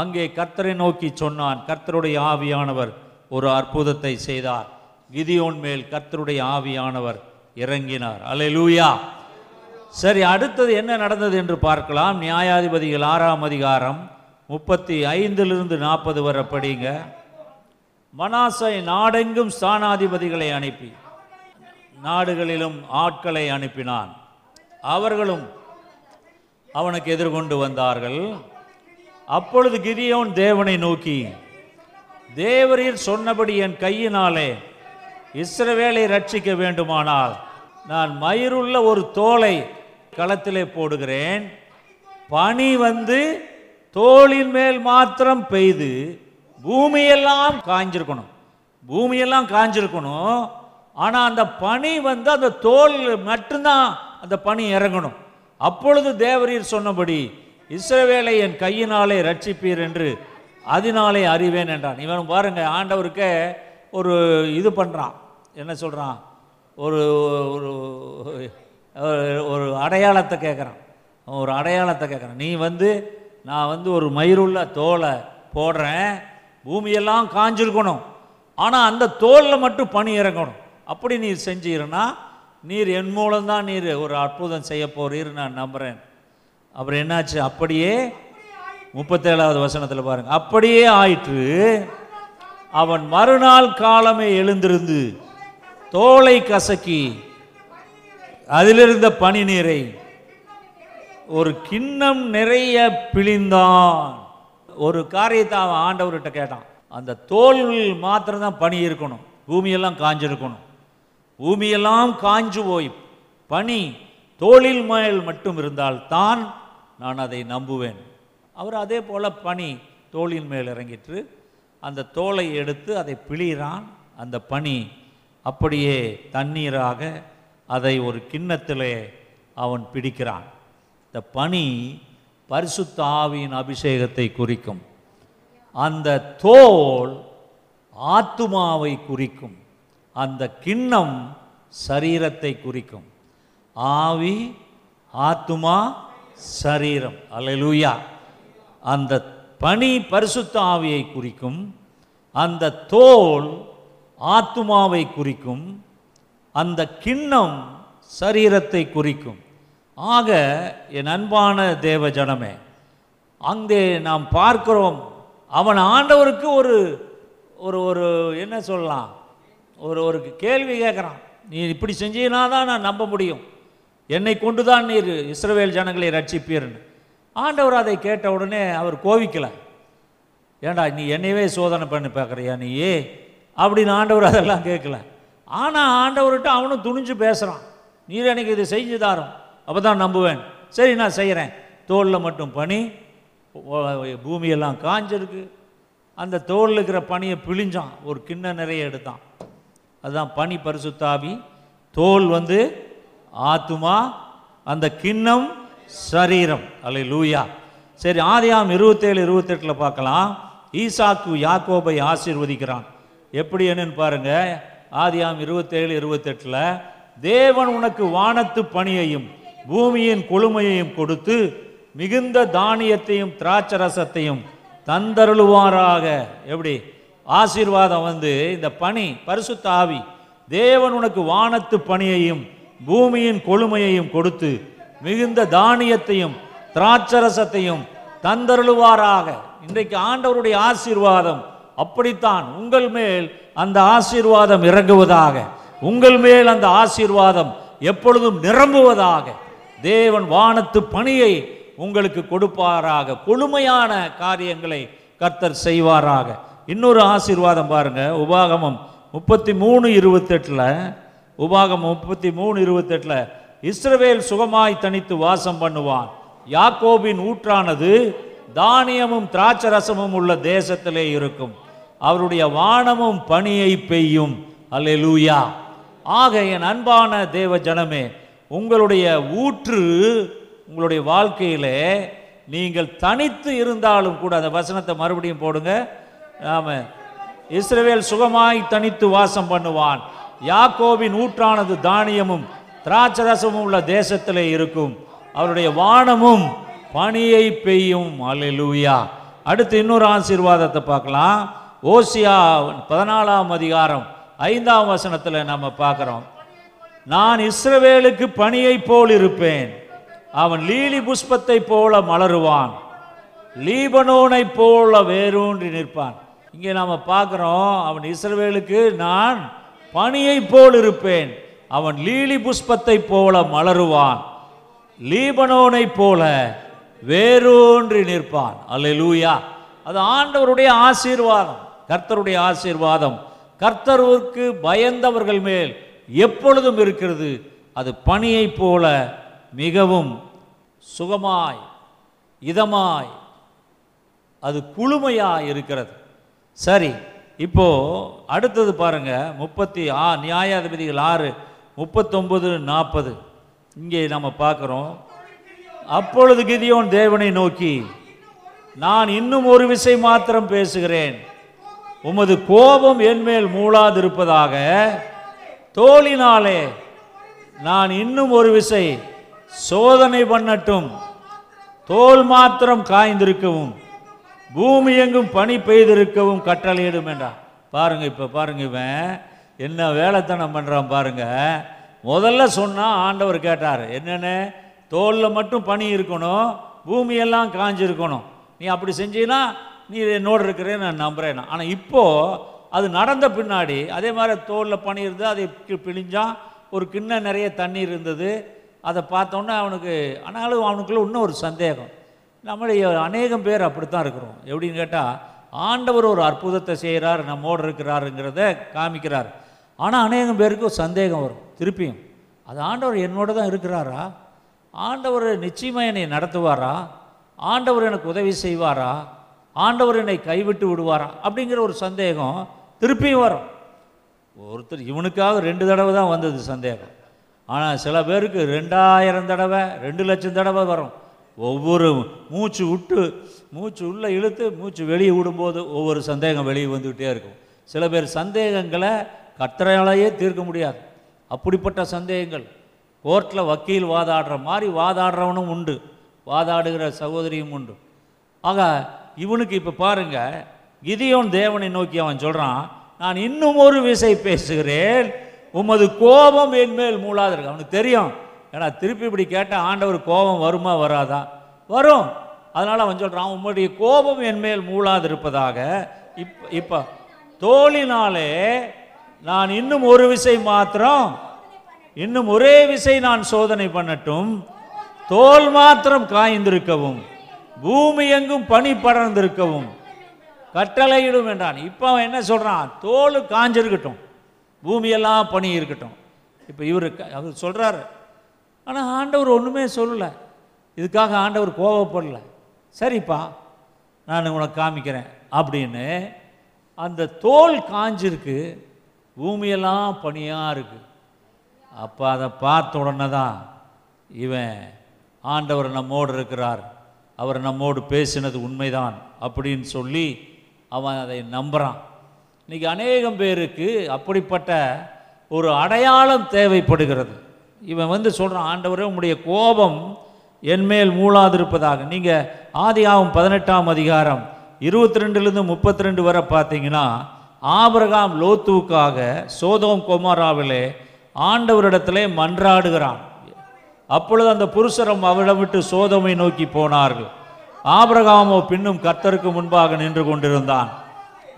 A: அங்கே கர்த்தரை நோக்கி சொன்னான் கர்த்தருடைய ஆவியானவர் ஒரு அற்புதத்தை செய்தார். கிதியோன் மேல் கர்த்தருடைய ஆவியானவர் இறங்கினார். அல்லேலூயா சரி அடுத்தது என்ன நடந்தது என்று பார்க்கலாம். நியாயாதிபதிகள் ஆறாம் அதிகாரம் முப்பத்தி ஐந்திலிருந்து நாற்பது வரை படிங்க. மனாசை நாடெங்கும் ஸ்தானாதிபதிகளை அனுப்பி. நாடுகளிலும் ஆட்களை அனுப்பினான். அவர்களும் அவனுக்கு எதிர்கொண்டு வந்தார்கள். அப்பொழுது கிதியோன் தேவனை நோக்கி தேவரீர் சொன்னபடி என் கையினாலே இஸ்ரவேலை ரட்சிக்க வேண்டுமானால் நான் மயிருள்ள ஒரு தோலை களத்திலே போடுகிறேன். பனி வந்து தோளின் மேல் மாத்திரம் பெய்து பூமியெல்லாம் காஞ்சிருக்கணும். பூமியெல்லாம் காஞ்சிருக்கணும். ஆனால் அந்த பனி வந்து அந்த தோல் மட்டும்தான் அந்த பனி இறங்கணும். அப்பொழுது தேவரீர் சொன்னபடி இஸ்ரவேலை என் கையினாலே ரட்சிப்பீர் என்று அதனாலே அறிவேன் என்றான். இவன் பாருங்க ஆண்டவருக்கே ஒரு இது பண்ணுறான் என்ன சொல்கிறான் ஒரு ஒரு ஒரு அடையாளத்தை கேட்குறான் ஒரு அடையாளத்தை கேட்குறான் நீ வந்து நான் வந்து ஒரு மயிருள்ள தோலை போடுறேன். பூமியெல்லாம் காஞ்சிருக்கணும். ஆனால் அந்த தோலில் மட்டும் பனி இறங்கணும். அப்படி நீர் செஞ்சீர்னா நீர் என் மூலம்தான் நீர் ஒரு அற்புதம் செய்ய போறீர் நான் நம்புகிறேன் அப்புறம் என்னாச்சு? அப்படியே முப்பத்தேழாவது வசனத்தில் பாருங்க. அப்படியே ஆயிற்று. அவன் மறுநாள் காலமே எழுந்திருந்து தோலை கசக்கி அதிலிருந்த பனி நீரை ஒரு கிண்ணம் நிறைய பிழிந்தான். ஒரு காரியத்தை அவன் ஆண்டவர்கிட்ட கேட்டான். அந்த தோல் மாத்திரம்தான் பனி இருக்கணும். பூமியெல்லாம் காஞ்சிருக்கணும். பூமியெல்லாம் காஞ்சு போய் பனி தோளில் மேல் மட்டும் இருந்தால் தான் நான் அதை நம்புவேன். அவர் அதே போல் பனி தோளின் மேல் இறங்கிற்று. அந்த தோலை எடுத்து அதை பிழிகிறான். அந்த பனி அப்படியே தண்ணீராக அதை ஒரு கிண்ணத்திலே அவன் பிடிக்கிறான். இந்த பனி பரிசுத்த ஆவியின் அபிஷேகத்தை குறிக்கும். அந்த தோல் ஆத்துமாவை குறிக்கும். அந்த கிண்ணம் சரீரத்தை குறிக்கும். ஆவி ஆத்துமா சரீரம். அலலூயா அந்த பனி பரிசுத்த ஆவியை குறிக்கும். அந்த தோல் ஆத்துமாவை குறிக்கும். அந்த கிண்ணம் சரீரத்தை குறிக்கும். ஆக என் அன்பான தேவ ஜனமே அங்கே நாம் பார்க்கிறோம். அவன் ஆண்டவருக்கு ஒரு ஒரு ஒரு என்ன சொல்லலாம்? ஒரு ஒரு கேள்வி கேட்குறான். நீ இப்படி செஞ்சீனா தான் நான் நம்ப முடியும். என்னை கொண்டு தான் நீர் இஸ்ரவேல் ஜனங்களை ரட்சிப்பீர்னு. ஆண்டவர் அதை கேட்ட உடனே அவர் கோவிக்கலை. ஏண்டா நீ என்னையவே சோதனை பண்ணி பார்க்குறியா நீ அப்படின்னு ஆண்டவர் அதெல்லாம் கேட்கல. ஆனால் ஆண்டவர்கிட்ட அவனும் துணிஞ்சு பேசுகிறான் நீர் எனக்கு இது செஞ்சு தாரும். அப்போ தான் நம்புவேன். சரி நான் செய்கிறேன் தோலில் மட்டும் பனி பூமியெல்லாம் காஞ்சிருக்கு. அந்த தோலில் இருக்கிற பனியை பிழிஞ்சான். ஒரு கிண்ண நிறைய எடுத்தான். அதுதான் பனி பரிசுத்தாவி. தோல் வந்து ஆத்துமா அந்த கிண்ணம் சரீரம். அல்ல லூயா சரி ஆதியாம் இருபத்தேழு இருபத்தெட்டில் பார்க்கலாம். ஈசாக்கு யாக்கோபை ஆசீர்வதிக்கிறான். எப்படி என்னன்னு பாருங்க. ஆதியாம் இருபத்தேழு இருபத்தெட்டில் தேவன் உனக்கு வானத்து பணியையும் பூமியின் கொழுமையையும் கொடுத்து மிகுந்த தானியத்தையும் திராட்சரசத்தையும் தந்தருளுவாராக. எப்படி? ஆசீர்வாதம் வந்து இந்த பணி பரிசுத்த ஆவி தேவன் உனக்கு வானத்து பணியையும் பூமியின் கொழுமையையும் கொடுத்து மிகுந்த தானியத்தையும் திராட்சரசத்தையும் தந்தருளுவாராக. இன்றைக்கு ஆண்டவருடைய ஆசீர்வாதம் அப்படித்தான். உங்கள் மேல் அந்த ஆசீர்வாதம் இறங்குவதாக உங்கள் மேல் அந்த ஆசீர்வாதம் எப்பொழுதும் நிரம்புவதாக தேவன் வானத்து பணியை உங்களுக்கு கொடுப்பாராக. கொழுமையான காரியங்களை கர்த்தர் செய்வாராக. இன்னொரு ஆசீர்வாதம் பாருங்கள் உபாகமம் முப்பத்தி மூணு இருபத்தெட்டில் உபாகமம் முப்பத்தி மூணு இருபத்தெட்டில் இஸ்ரவேல் சுகமாய் தனித்து வாசம் பண்ணுவான். யாக்கோபின் ஊற்றானது தானியமும் திராட்சரசமும் உள்ள தேசத்திலே இருக்கும். அவருடைய வானமும் பனியை பெய்யும். அல்லேலூயா. ஆக என் அன்பான தேவ ஜனமே உங்களுடைய ஊற்று உங்களுடைய வாழ்க்கையிலே நீங்கள் தனித்து இருந்தாலும் கூட அந்த வசனத்தை மறுபடியும் போடுங்க. ஆம இஸ்ரவேல் சுகமாய் தனித்து வாசம் பண்ணுவான். யாக்கோவின் ஊற்றானது தானியமும் திராட்சரசமும் உள்ள தேசத்திலே இருக்கும். அவருடைய வானமும் பனியை பெய்யும். அல்லேலூயா. அடுத்து இன்னொரு ஆசீர்வாதத்தை பார்க்கலாம். ஓசியா பதினாலாம் அதிகாரம் ஐந்தாம் வசனத்தில் நம்ம பார்க்குறோம். நான் இஸ்ரவேலுக்கு பணியை போல் இருப்பேன். அவன் லீலி புஷ்பத்தை போல மலருவான். லீபனோனை போல வேரூன்றி நிற்பான். இங்கே நாம் பார்க்குறோம் அவன் இஸ்ரவேலுக்கு நான் பணியைப் போல் இருப்பேன். அவன் லீலி புஷ்பத்தை போல மலருவான். லீபனோனைப் போல வேரூன்றி நிற்பான். அல்ல லூயா அது ஆண்டவருடைய ஆசீர்வாதம் கர்த்தருடைய ஆசீர்வாதம். கர்த்தருக்கு பயந்தவர்கள் மேல் எப்பொழுதும் இருக்கிறது அது பனியைப் போல மிகவும் சுகமாய் இதமாய் அது குளுமையாக இருக்கிறது. சரி இப்போது அடுத்தது பாருங்க முப்பத்தி ஆ நியாயாதிபதிகள் ஆறு முப்பத்தொம்பது நாற்பது இங்கே நம்ம பார்க்குறோம். அப்பொழுது கிதியோன் தேவனை நோக்கி நான் இன்னும் ஒரு விசை மாத்திரம் பேசுகிறேன். உமது கோபம் என்மேல் மூளாதிருப்பதாக தோளினாலே நான் இன்னும் ஒரு விசை சோதனை பண்ணட்டும். தோல் மாத்திரம் காய்ந்திருக்கவும். பூமி எங்கும் பனி பெய்திருக்கவும் கட்டளையிடும் என்றான். பாருங்க இப்போ பாருங்க இவன். என்ன வேலைத்தனம் பண்ணுறான் பாருங்க. முதல்ல சொன்னால் ஆண்டவர் கேட்டார் என்னென்ன? தோலில் மட்டும் பனி இருக்கணும் பூமியெல்லாம் காஞ்சிருக்கணும். நீ அப்படி செஞ்சீன்னா நீ என்னோடு இருக்கிறேன்னு நான் நம்புறேன் ஆனால் இப்போது அது நடந்த பின்னாடி அதே மாதிரி தோலில் பனி இருந்தது அதை கி- பிழிஞ்சான் ஒரு கிண்ணம் நிறைய தண்ணி இருந்தது. அதை பார்த்தோன்னே அவனுக்கு ஆனாலும் அவனுக்குள்ளே இன்னும் ஒரு சந்தேகம். நம்மளை அநேகம் பேர் அப்படித்தான் இருக்கிறோம். எப்படின்னு கேட்டால் ஆண்டவர் ஒரு அற்புதத்தை செய்கிறார் நம்மோடு இருக்கிறாருங்கிறத காமிக்கிறார். ஆனால் அநேகம் பேருக்கு ஒரு சந்தேகம் வரும். திருப்பியும் அது ஆண்டவர் என்னோட தான் இருக்கிறாரா? ஆண்டவர் நிச்சயமாக என்னை நடத்துவாரா? ஆண்டவர் எனக்கு உதவி செய்வாரா? ஆண்டவர் என்னை கைவிட்டு விடுவாரா? அப்படிங்கிற ஒரு சந்தேகம் திருப்பியும் வரும். ஒருத்தர் இவனுக்காக ரெண்டு தடவை தான் வந்தது சந்தேகம். ஆனால் சில பேருக்கு ரெண்டாயிரம் தடவை ரெண்டு லட்சம் தடவை வரும். ஒவ்வொரு மூச்சு விட்டு மூச்சு உள்ளே இழுத்து மூச்சு வெளியே விடும்போது ஒவ்வொரு சந்தேகம் வெளியே வந்துக்கிட்டே இருக்கும். சில பேர் சந்தேகங்களை கத்தரையாலேயே தீர்க்க முடியாது. அப்படிப்பட்ட சந்தேகங்கள். கோர்ட்டில் வக்கீல் வாதாடுற மாதிரி வாதாடுறவனும் உண்டு. வாதாடுகிற சகோதரியும் உண்டு. ஆக இவனுக்கு இப்போ பாருங்கள் கிதியோன் தேவனை நோக்கி அவன் சொல்கிறான் நான் இன்னும் ஒரு விசை பேசுகிறேன். உமது கோபம் என் மேல் மூளாதிருக்கு அவனுக்கு தெரியும். ஏன்னா திருப்பி இப்படி கேட்டால் ஆண்டவர் கோபம் வருமா வராதா? வரும். அதனால் அவன் சொல்கிறான் உம்முடைய கோபம் என் மேல் மூளாதிருப்பதாக இப் இப்போ தோளினாலே நான் இன்னும் ஒரு விசை மாத்திரம் இன்னும் ஒரே விசை நான் சோதனை பண்ணட்டும். தோல் மாத்திரம் காய்ந்திருக்கவும் பூமி எங்கும் பனி படர்ந்திருக்கவும் கட்டளையிடும் என்றான். இப்போ அவன் என்ன சொல்கிறான் தோல் காஞ்சிருக்கட்டும். பூமியெல்லாம் பனி இருக்கட்டும். இப்போ இவர் அவர் சொல்கிறாரு ஆனால் ஆண்டவர் ஒன்றுமே சொல்லலை. இதுக்காக ஆண்டவர் கோபப்படல சரிப்பா நான் உனக்கு காமிக்கிறேன் அப்படின்னு அந்த தோல் காஞ்சிருக்கு. பூமியெல்லாம் பனியாக இருக்குது அப்போ அதை பார்த்த உடனே தான் இவன் ஆண்டவர் நம்மோடு இருக்கிறார். அவர் நம்மோடு பேசினது உண்மைதான் அப்படின்னு சொல்லி அவன் அதை நம்புகிறான் இன்னைக்கு அநேகம் பேருக்கு அப்படிப்பட்ட ஒரு அடையாளம் தேவைப்படுகிறது. இவன் வந்து சொல்கிறான் ஆண்டவரே உம்முடைய கோபம் என்மேல் மூளாதிருப்பதாக நீங்கள் ஆதியாகும் பதினெட்டாம் அதிகாரம் இருபத்தி ரெண்டுலேருந்து முப்பத்தி ரெண்டு வரை பார்த்தீங்கன்னா ஆபிரகாம் லோத்துவுக்காக சோதோம் கொமாராவிலே ஆண்டவரிடத்திலே மன்றாடுகிறான். அப்பொழுது அந்த புருஷரும் அவரிடம் விட்டு சோதோமை நோக்கி போனார்கள். ஆபிரகாமோ பின்னும் கர்த்தருக்கு முன்பாக நின்று கொண்டிருந்தான்.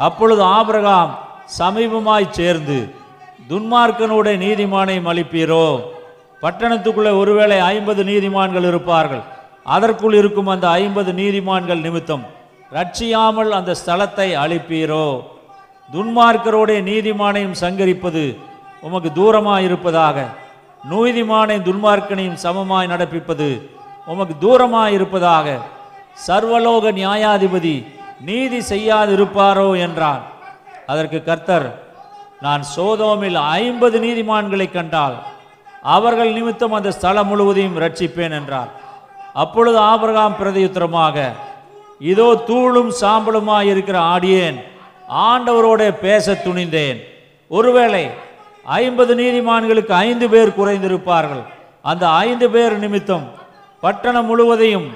A: அப்பொழுது ஆபிரகாம் சமீபமாய் சேர்ந்து துன்மார்க்கனுடைய நீதிமானை மலிப்பீரோ பட்டணத்துக்குள்ளே ஒருவேளை ஐம்பது நீதிமான்கள் இருப்பார்கள். அதற்குள் இருக்கும் அந்த ஐம்பது நீதிமான்கள் நிமித்தம் ரட்சியாமல் அந்த ஸ்தலத்தை அழிப்பீரோ? துன்மார்க்கரோடைய நீதிமானையும் சங்கரிப்பது உமக்கு தூரமாக இருப்பதாக நீதிமானை துன்மார்க்கனையும் சமமாய் நடப்பிப்பது உமக்கு தூரமாக இருப்பதாக சர்வலோக நியாயாதிபதி நீதி செய்யாதிருப்பாரோ என்றார் அதற்கு கர்த்தர் நான் சோதோமில் ஐம்பது நீதிமான்களை கண்டால் அவர்கள் நிமித்தம் அந்த ஸ்தலம் முழுவதையும் ரட்சிப்பேன் என்றார். அப்பொழுது ஆபிரகாம் பிரதியுத்தரமாக இதோ தூளும் சாம்பலுமாய் இருக்கிற ஆடியேன் ஆண்டவரோட பேச துணிந்தேன். ஒருவேளை ஐம்பது நீதிமான்களுக்கு ஐந்து பேர் குறைந்திருப்பார்கள். அந்த ஐந்து பேர் நிமித்தம் பட்டணம் முழுவதையும்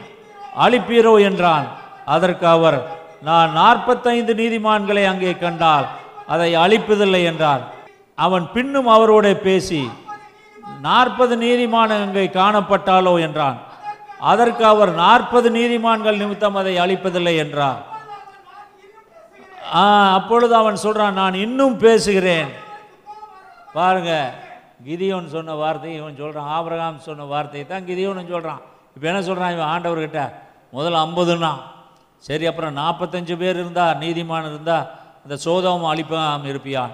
A: அழிப்பீரோ என்றான். அதற்கு அவர் நான் நாற்பத்தைந்து நீதிமான்களை அங்கே கண்டால் அதை அழிப்பதில்லை என்றார். அவன் பின்னும் அவரோட பேசி நாற்பது நீதிமான் அங்கே காணப்பட்டாலோ என்றான். அதற்கு அவர் நாற்பது நீதிமான்கள் நிமித்தம் அதை அழிப்பதில்லை என்றார். ஆ, அப்பொழுது அவன் சொல்றான் நான் இன்னும் பேசுகிறேன். பாருங்க கிதியோன் சொன்ன வார்த்தையை இவன் சொல்கிறான் ஆபிரகாம் சொன்ன வார்த்தையை தான் கிதியோன்னு சொல்கிறான் இப்போ என்ன சொல்கிறான் இவன் ஆண்டவர்கிட்ட? முதல்ல ஐம்பதுன்னா. சரி அப்புறம் நாற்பத்தஞ்சு பேர் இருந்தால் நீதிமான் இருந்தால் அந்த சோதம் அழிப்பாம இருப்பியான்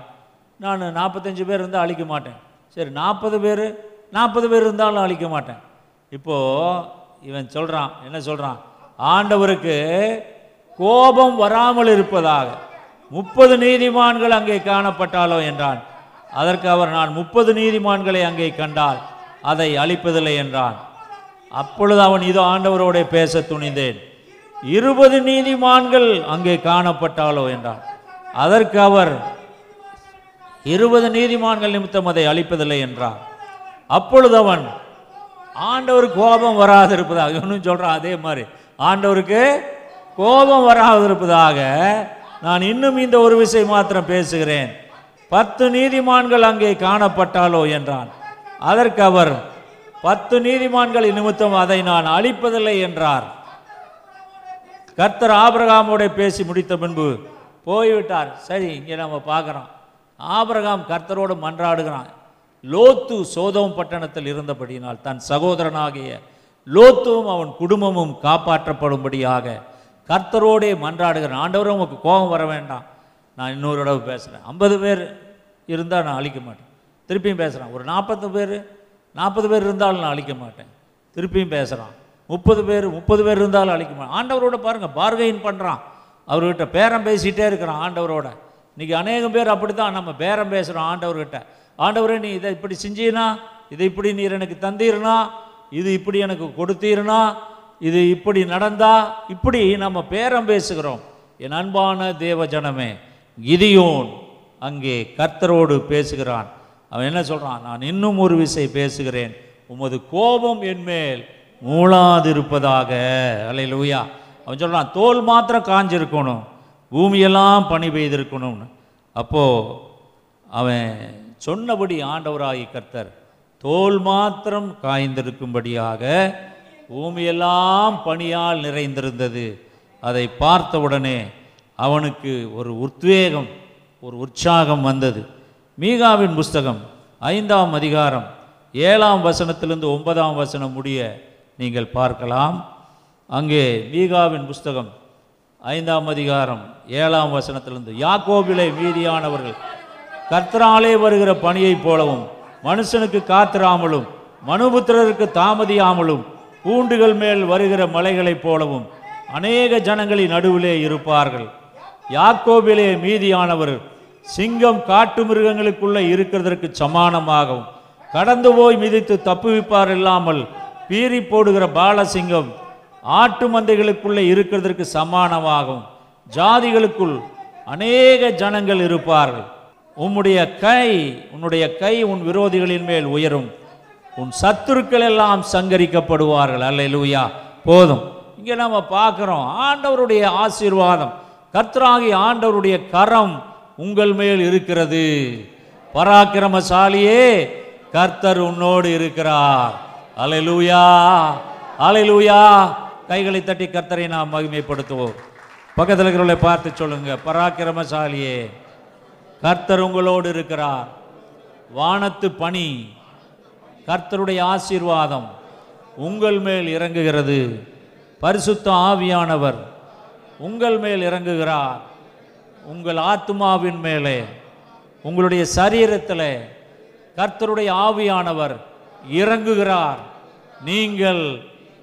A: நான் நாற்பத்தஞ்சு பேர் இருந்தால் அழிக்க மாட்டேன். சரி நாற்பது பேர் நாற்பது பேர் இருந்தாலும் அழிக்க மாட்டேன். இப்போ இவன் சொல்கிறான் என்ன சொல்கிறான் ஆண்டவருக்கு கோபம் வராமல் இருப்பதாக. முப்பது நீதிமான்கள் அங்கே காணப்பட்டாலோ என்றான். அதற்கு அவர் நான் முப்பது நீதிமான்களை அங்கே கண்டால் அதை அழிப்பதில்லை என்றான். அப்பொழுது அவன் இதோ ஆண்டவரோட பேச துணிந்தேன். இருபது நீதிமான்கள் அங்கே காணப்பட்டாலோ என்றான். அதற்கு அவர் இருபது நீதிமான்கள் நிமித்தம் அதை அழிப்பதில்லை என்றார். அப்பொழுது அவன் ஆண்டவர் கோபம் வராது இருப்பதாக இன்னும் சொல்கிறான் அதே மாதிரி. ஆண்டவருக்கு கோபம் வராது இருப்பதாக நான் இன்னும் இந்த ஒரு விஷயம் மாத்திரம் பேசுகிறேன். பத்து நீதிமான்கள் அங்கே காணப்பட்டாலோ என்றான். அதற்கு அவர் பத்து நீதிமான்கள் நிமித்தம் அதை நான் அழிப்பதில்லை என்றார். கர்த்தர் ஆபிரகாமோட பேசி முடித்த பின்பு போய்விட்டார். சரி இங்கே நம்ம பார்க்குறோம். ஆபரகாம் கர்த்தரோடு மன்றாடுகிறான். லோத்து சோதோம் பட்டணத்தில் இருந்தபடியினால் தன் சகோதரனாகிய லோத்துவும் அவன் குடும்பமும் காப்பாற்றப்படும்படியாக கர்த்தரோடே மன்றாடுகிறான். ஆண்டவரும் உமக்கு கோபம் வர வேண்டாம். நான் இன்னொரு தடவை பேசுகிறேன் ஐம்பது பேர் இருந்தால் நான் அழிக்க மாட்டேன். திருப்பியும் பேசுகிறான் ஒரு நாற்பது பேர் நாற்பது பேர் இருந்தாலும் நான் அழிக்க மாட்டேன். திருப்பியும் பேசுகிறான் முப்பது பேர் முப்பது பேர் இருந்தாலும் அழிக்க மாட்டேன். ஆண்டவரோட பாருங்கள் பார்கெயின் பண்ணுறான் அவர்கிட்ட பேரம் பேசிகிட்டே இருக்கிறான் ஆண்டவரோட. இன்னைக்கு அநேகம் பேர் அப்படி தான் நம்ம பேரம் பேசுகிறோம் ஆண்டவர்கிட்ட. ஆண்டவரே நீ இதை இப்படி செஞ்சீனா இதை இப்படி நீர் எனக்கு தந்தீர்னா இது இப்படி எனக்கு கொடுத்தீர்னா இது இப்படி நடந்தா இப்படி நம்ம பேரம் பேசுகிறோம். என் அன்பான தேவ ஜனமே கிதியோன் அங்கே கர்த்தரோடு பேசுகிறான். அவன் என்ன சொல்கிறான் நான் இன்னும் ஒரு விசை பேசுகிறேன். உமது கோபம் என்மேல் மூளாதிருப்பதாக அல்லேலூயா. அவன் சொல்கிறான் தோல் மாத்திரம் காஞ்சிருக்கணும். பூமியெல்லாம் பணி பெய்திருக்கணும்னு. அப்போது அவன் சொன்னபடி ஆண்டவராகி கர்த்தர் தோல் மாத்திரம் காய்ந்திருக்கும்படியாக பூமியெல்லாம் பணியால் நிறைந்திருந்தது. அதை பார்த்தவுடனே அவனுக்கு ஒரு உத்வேகம் ஒரு உற்சாகம் வந்தது. மீகாவின் புஸ்தகம் ஐந்தாம் அதிகாரம் ஏழாம் வசனத்திலிருந்து ஒன்பதாம் வசனம் முடிய நீங்கள் பார்க்கலாம். அங்கே மீகாவின் புஸ்தகம் ஐந்தாம் அதிகாரம் ஏழாம் வசனத்திலிருந்து. யாக்கோபிலே மீதியானவர்கள் கர்த்தராலே வருகிற பணியைப் போலவும் மனுஷனுக்கு காத்திராமலும் மனுபுத்திரருக்கு தாமதியாமலும் பூண்டுகள் மேல் வருகிற மலைகளைப் போலவும் அநேக ஜனங்களின் நடுவிலே இருப்பார்கள். யாக்கோபிலே மீதியானவர் சிங்கம் காட்டு மிருகங்களுக்குள்ளே இருக்கிறதற்கு சமானமாகவும் கடந்து போய் மிதித்து தப்புவிப்பார் இல்லாமல் பீறி போடுகிற பாலசிங்கம் ஆட்டு மந்தைகளுக்குள்ளே இருக்கிறதற்கு சமானமாகும். ஜாதிகளுக்குள் அநேக ஜனங்கள் இருப்பார்கள். உம்முடைய கை உன்னுடைய கை உன் விரோதிகளின் மேல் உயரும். உன் சத்துருக்கள் எல்லாம் சங்கரிக்கப்படுவார்கள். அல்லேலூயா. போதும். இங்கே நம்ம பார்க்குறோம். ஆண்டவருடைய ஆசீர்வாதம். கர்த்தராகி ஆண்டவருடைய கரம் உங்கள் மேல் இருக்கிறது. பராக்கிரமசாலியே கர்த்தர் உன்னோடு இருக்கிறார். அலை லூயா அலை லூயா கைகளை தட்டி கர்த்தரை நாம் மகிமைப்படுத்துவோம். பக்கத்தில் இருக்கிறவங்களை பார்த்து சொல்லுங்க பராக்கிரமசாலியே கர்த்தர் உங்களோடு இருக்கிறார். வானத்து பணி கர்த்தருடைய ஆசீர்வாதம் உங்கள் மேல் இறங்குகிறது. பரிசுத்த ஆவியானவர் உங்கள் மேல் இறங்குகிறார். உங்கள் ஆத்மாவின் மேலே உங்களுடைய சரீரத்தில் கர்த்தருடைய ஆவியானவர் இறங்குகிறார். நீங்கள்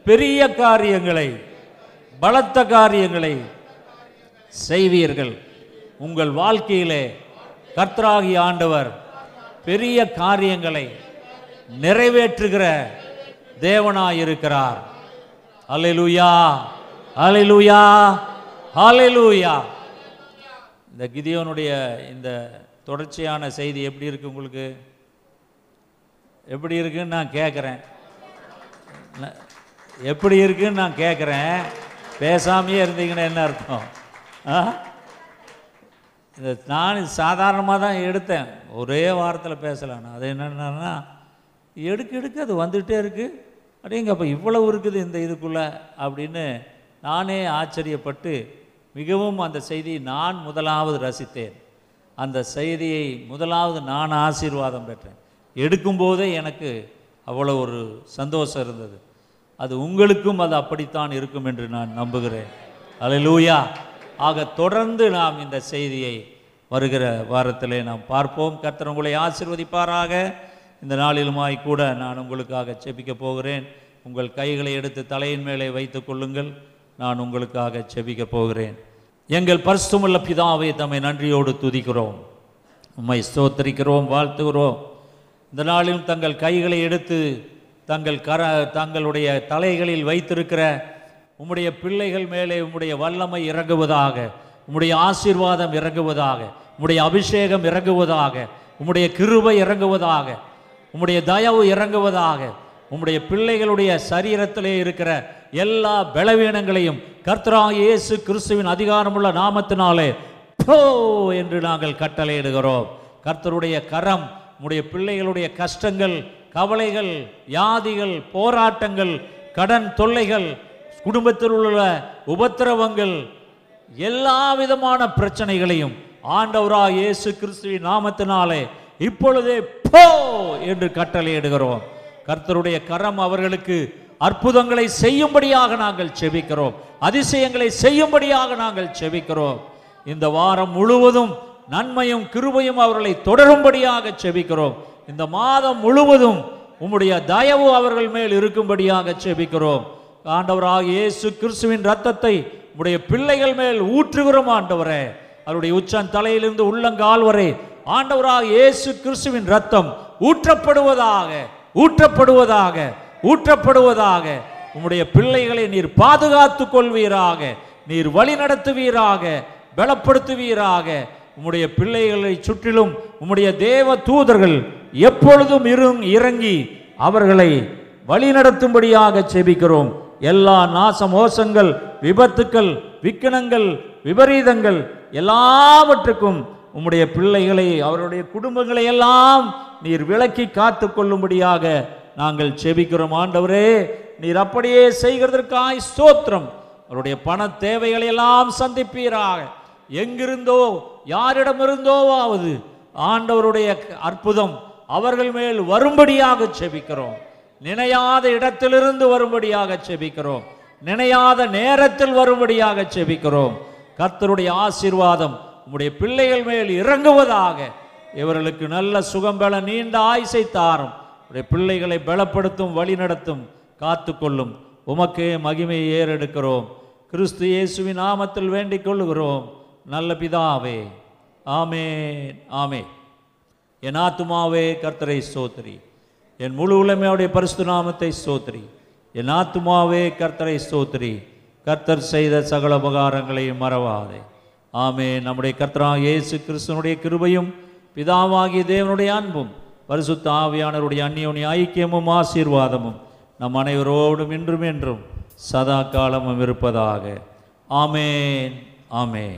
A: பெரிய காரியங்களை பலத்த காரியங்களை செய்வீர்கள். உங்கள் வாழ்க்கையிலே கர்த்தராகி ஆண்டவர் பெரிய காரியங்களை நிறைவேற்றுகிற தேவனாயிருக்கிறார். அல்லேலூயா அல்லேலூயா அல்லேலூயா இந்த கிதியோனுடைய இந்த தொடர்ச்சியான செய்தி எப்படி இருக்கு உங்களுக்கு? எப்படி இருக்குன்னு நான் கேட்குறேன் எப்படி இருக்குன்னு நான் கேட்குறேன் பேசாமையே இருந்தீங்கன்னா என்ன அர்த்தம்? ஆ? இந்த நான் சாதாரணமாக தான் எடுத்தேன். ஒரே வாரத்தில் பேசலாம் அது என்னென்னா எடுக்க எடுக்க அது வந்துகிட்டே இருக்குது அப்படிங்கப்ப இவ்வளவு இருக்குது இந்த இதுக்குள்ளே அப்படின்னு நானே ஆச்சரியப்பட்டு மிகவும் அந்த செய்தியை நான் முதலாவது ரசித்தேன். அந்த செய்தியை முதலாவது நான் ஆசீர்வாதம் பெற்றேன். எடுக்கும்போதே எனக்கு அவ்வளோ ஒரு சந்தோஷம் இருந்தது. அது உங்களுக்கும் அது அப்படித்தான் இருக்கும் என்று நான் நம்புகிறேன். அலலூயா ஆக தொடர்ந்து நாம் இந்த செய்தியை வருகிற வாரத்திலே நாம் பார்ப்போம். கர்த்தர் உங்களை ஆசீர்வதிப்பாராக. இந்த நாளிலுமாய் கூட நான் உங்களுக்காக செபிக்க போகிறேன். உங்கள் கைகளை எடுத்து தலையின் மேலே வைத்துக் கொள்ளுங்கள். நான் உங்களுக்காக செபிக்க போகிறேன். எங்கள் பரிசுத்தமுள்ள பிதாவை தம்மை நன்றியோடு துதிக்கிறோம். உம்மை ஸ்தோத்தரிக்கிறோம் வாழ்த்துகிறோம். இந்த நாளிலும் தங்கள் கைகளை எடுத்து தங்கள் கர தங்களுடைய தலைகளில் வைத்திருக்கிற உம்முடைய பிள்ளைகள் மேலே உம்முடைய வல்லமை இறங்குவதாக உம்முடைய ஆசீர்வாதம் இறங்குவதாக உம்முடைய அபிஷேகம் இறங்குவதாக உம்முடைய கிருபை இறங்குவதாக உம்முடைய தயவு இறங்குவதாக உம்முடைய பிள்ளைகளுடைய சரீரத்திலே இருக்கிற எல்லா பலவீனங்களையும் கர்த்தராகிய இயேசு கிறிஸ்துவின் அதிகாரமுள்ள நாமத்தினாலே போ என்று நாங்கள் கட்டளையிடுகிறோம். கர்த்தருடைய கரம் உம்முடைய பிள்ளைகளுடைய கஷ்டங்கள் கவலைகள் வியாதிகள் போராட்டங்கள் கடன் தொல்லைகள் குடும்பத்தில் உள்ள உபத்திரவங்கள் எல்லா விதமான பிரச்சனைகளையும் ஆண்டவராக இயேசு கிறிஸ்துவின் நாமத்தினாலே இப்பொழுதே போ என்று கட்டளையிடுகிறோம். கர்த்தருடைய கரம் அவர்களுக்கு அற்புதங்களை செய்யும்படியாக நாங்கள் செபிக்கிறோம். அதிசயங்களை செய்யும்படியாக நாங்கள் செபிக்கிறோம். இந்த வாரம் முழுவதும் நன்மையும் கிருபையும் அவர்களை தொடரும்படியாக செபிக்கிறோம். இந்த மாதம் முழுவதும் உம்முடைய தயவு அவர்கள் மேல் இருக்கும்படியாக செபிக்கிறோம். ஆண்டவராக இயேசு கிறிஸ்துவின் ரத்தத்தை உடைய பிள்ளைகள் மேல் ஊற்றுகிறோம் ஆண்டவரே. அவருடைய உச்சன் தலையிலிருந்து உள்ளங்கால் வரை ஆண்டவராக இயேசு கிறிஸ்துவின் ரத்தம் ஊற்றப்படுவதாக ஊற்றப்படுவதாக ஊற்றப்படுவதாக உம்முடைய பிள்ளைகளை நீர் பாதுகாத்து கொள்வீராக நீர் வழி நடத்துவீராக பலப்படுத்துவீராக உம்முடைய பிள்ளைகளை சுற்றிலும் உம்முடைய தேவ தூதர்கள் எப்பொழுதும் இருங் இறங்கி அவர்களை வழிநடத்தும்படியாக செபிக்கிறோம். எல்லா நாச மோசங்கள் விபத்துக்கள் விக்கனங்கள் விபரீதங்கள் எல்லாவற்றுக்கும் உம்முடைய பிள்ளைகளை அவருடைய குடும்பங்களை எல்லாம் நீர் விலக்கி காத்து கொள்ளும்படியாக நாங்கள் செபிக்கிறோம். ஆண்டவரே நீர் அப்படியே செய்கிறதற்காய் ஸ்தோத்திரம். அவருடைய பண தேவைகளை எல்லாம் சந்திப்பீராக. எங்கிருந்தோ யாரிடமிருந்தோவாவது ஆண்டவருடைய அற்புதம் அவர்கள் மேல் வரும்படியாக செபிக்கிறோம். நினையாத இடத்திலிருந்து வரும்படியாக செபிக்கிறோம். நினையாத நேரத்தில் வரும்படியாக செபிக்கிறோம். கர்த்தருடைய ஆசீர்வாதம் உம்முடைய பிள்ளைகள் மேல் இறங்குவதாக இவர்களுக்கு நல்ல சுகம்பல நீண்ட ஆயுசை தாரும். உடைய பிள்ளைகளை பலப்படுத்தும் வழி நடத்தும் காத்துக்கொள்ளும். உமக்கே மகிமையை ஏறெடுக்கிறோம். கிறிஸ்து இயேசுவின் நாமத்தில் வேண்டிக் கொள்ளுகிறோம். நல்ல பிதாவே. ஆமே ஆமே என் ஆத்துமாவே கர்த்தரை சோத்ரி என் முழு உலமையுடைய பரிசு நாமத்தை சோத்ரி என் ஆத்துமாவே கர்த்தரை சோத்ரி கர்த்தர் செய்த சகல உபகாரங்களையும் மறவாதே. ஆமே நம்முடைய கர்த்தராக இயேசு கிறிஸ்தனுடைய கிருபையும் பிதாவாகிய தேவனுடைய அன்பும் பரிசுத்த ஆவியானவருடைய அந்நியோனிய ஐக்கியமும் ஆசீர்வாதமும் நம் அனைவரோடும் இன்றும் என்றும் சதா காலமும் இருப்பதாக. ஆமேன். ஆமேன்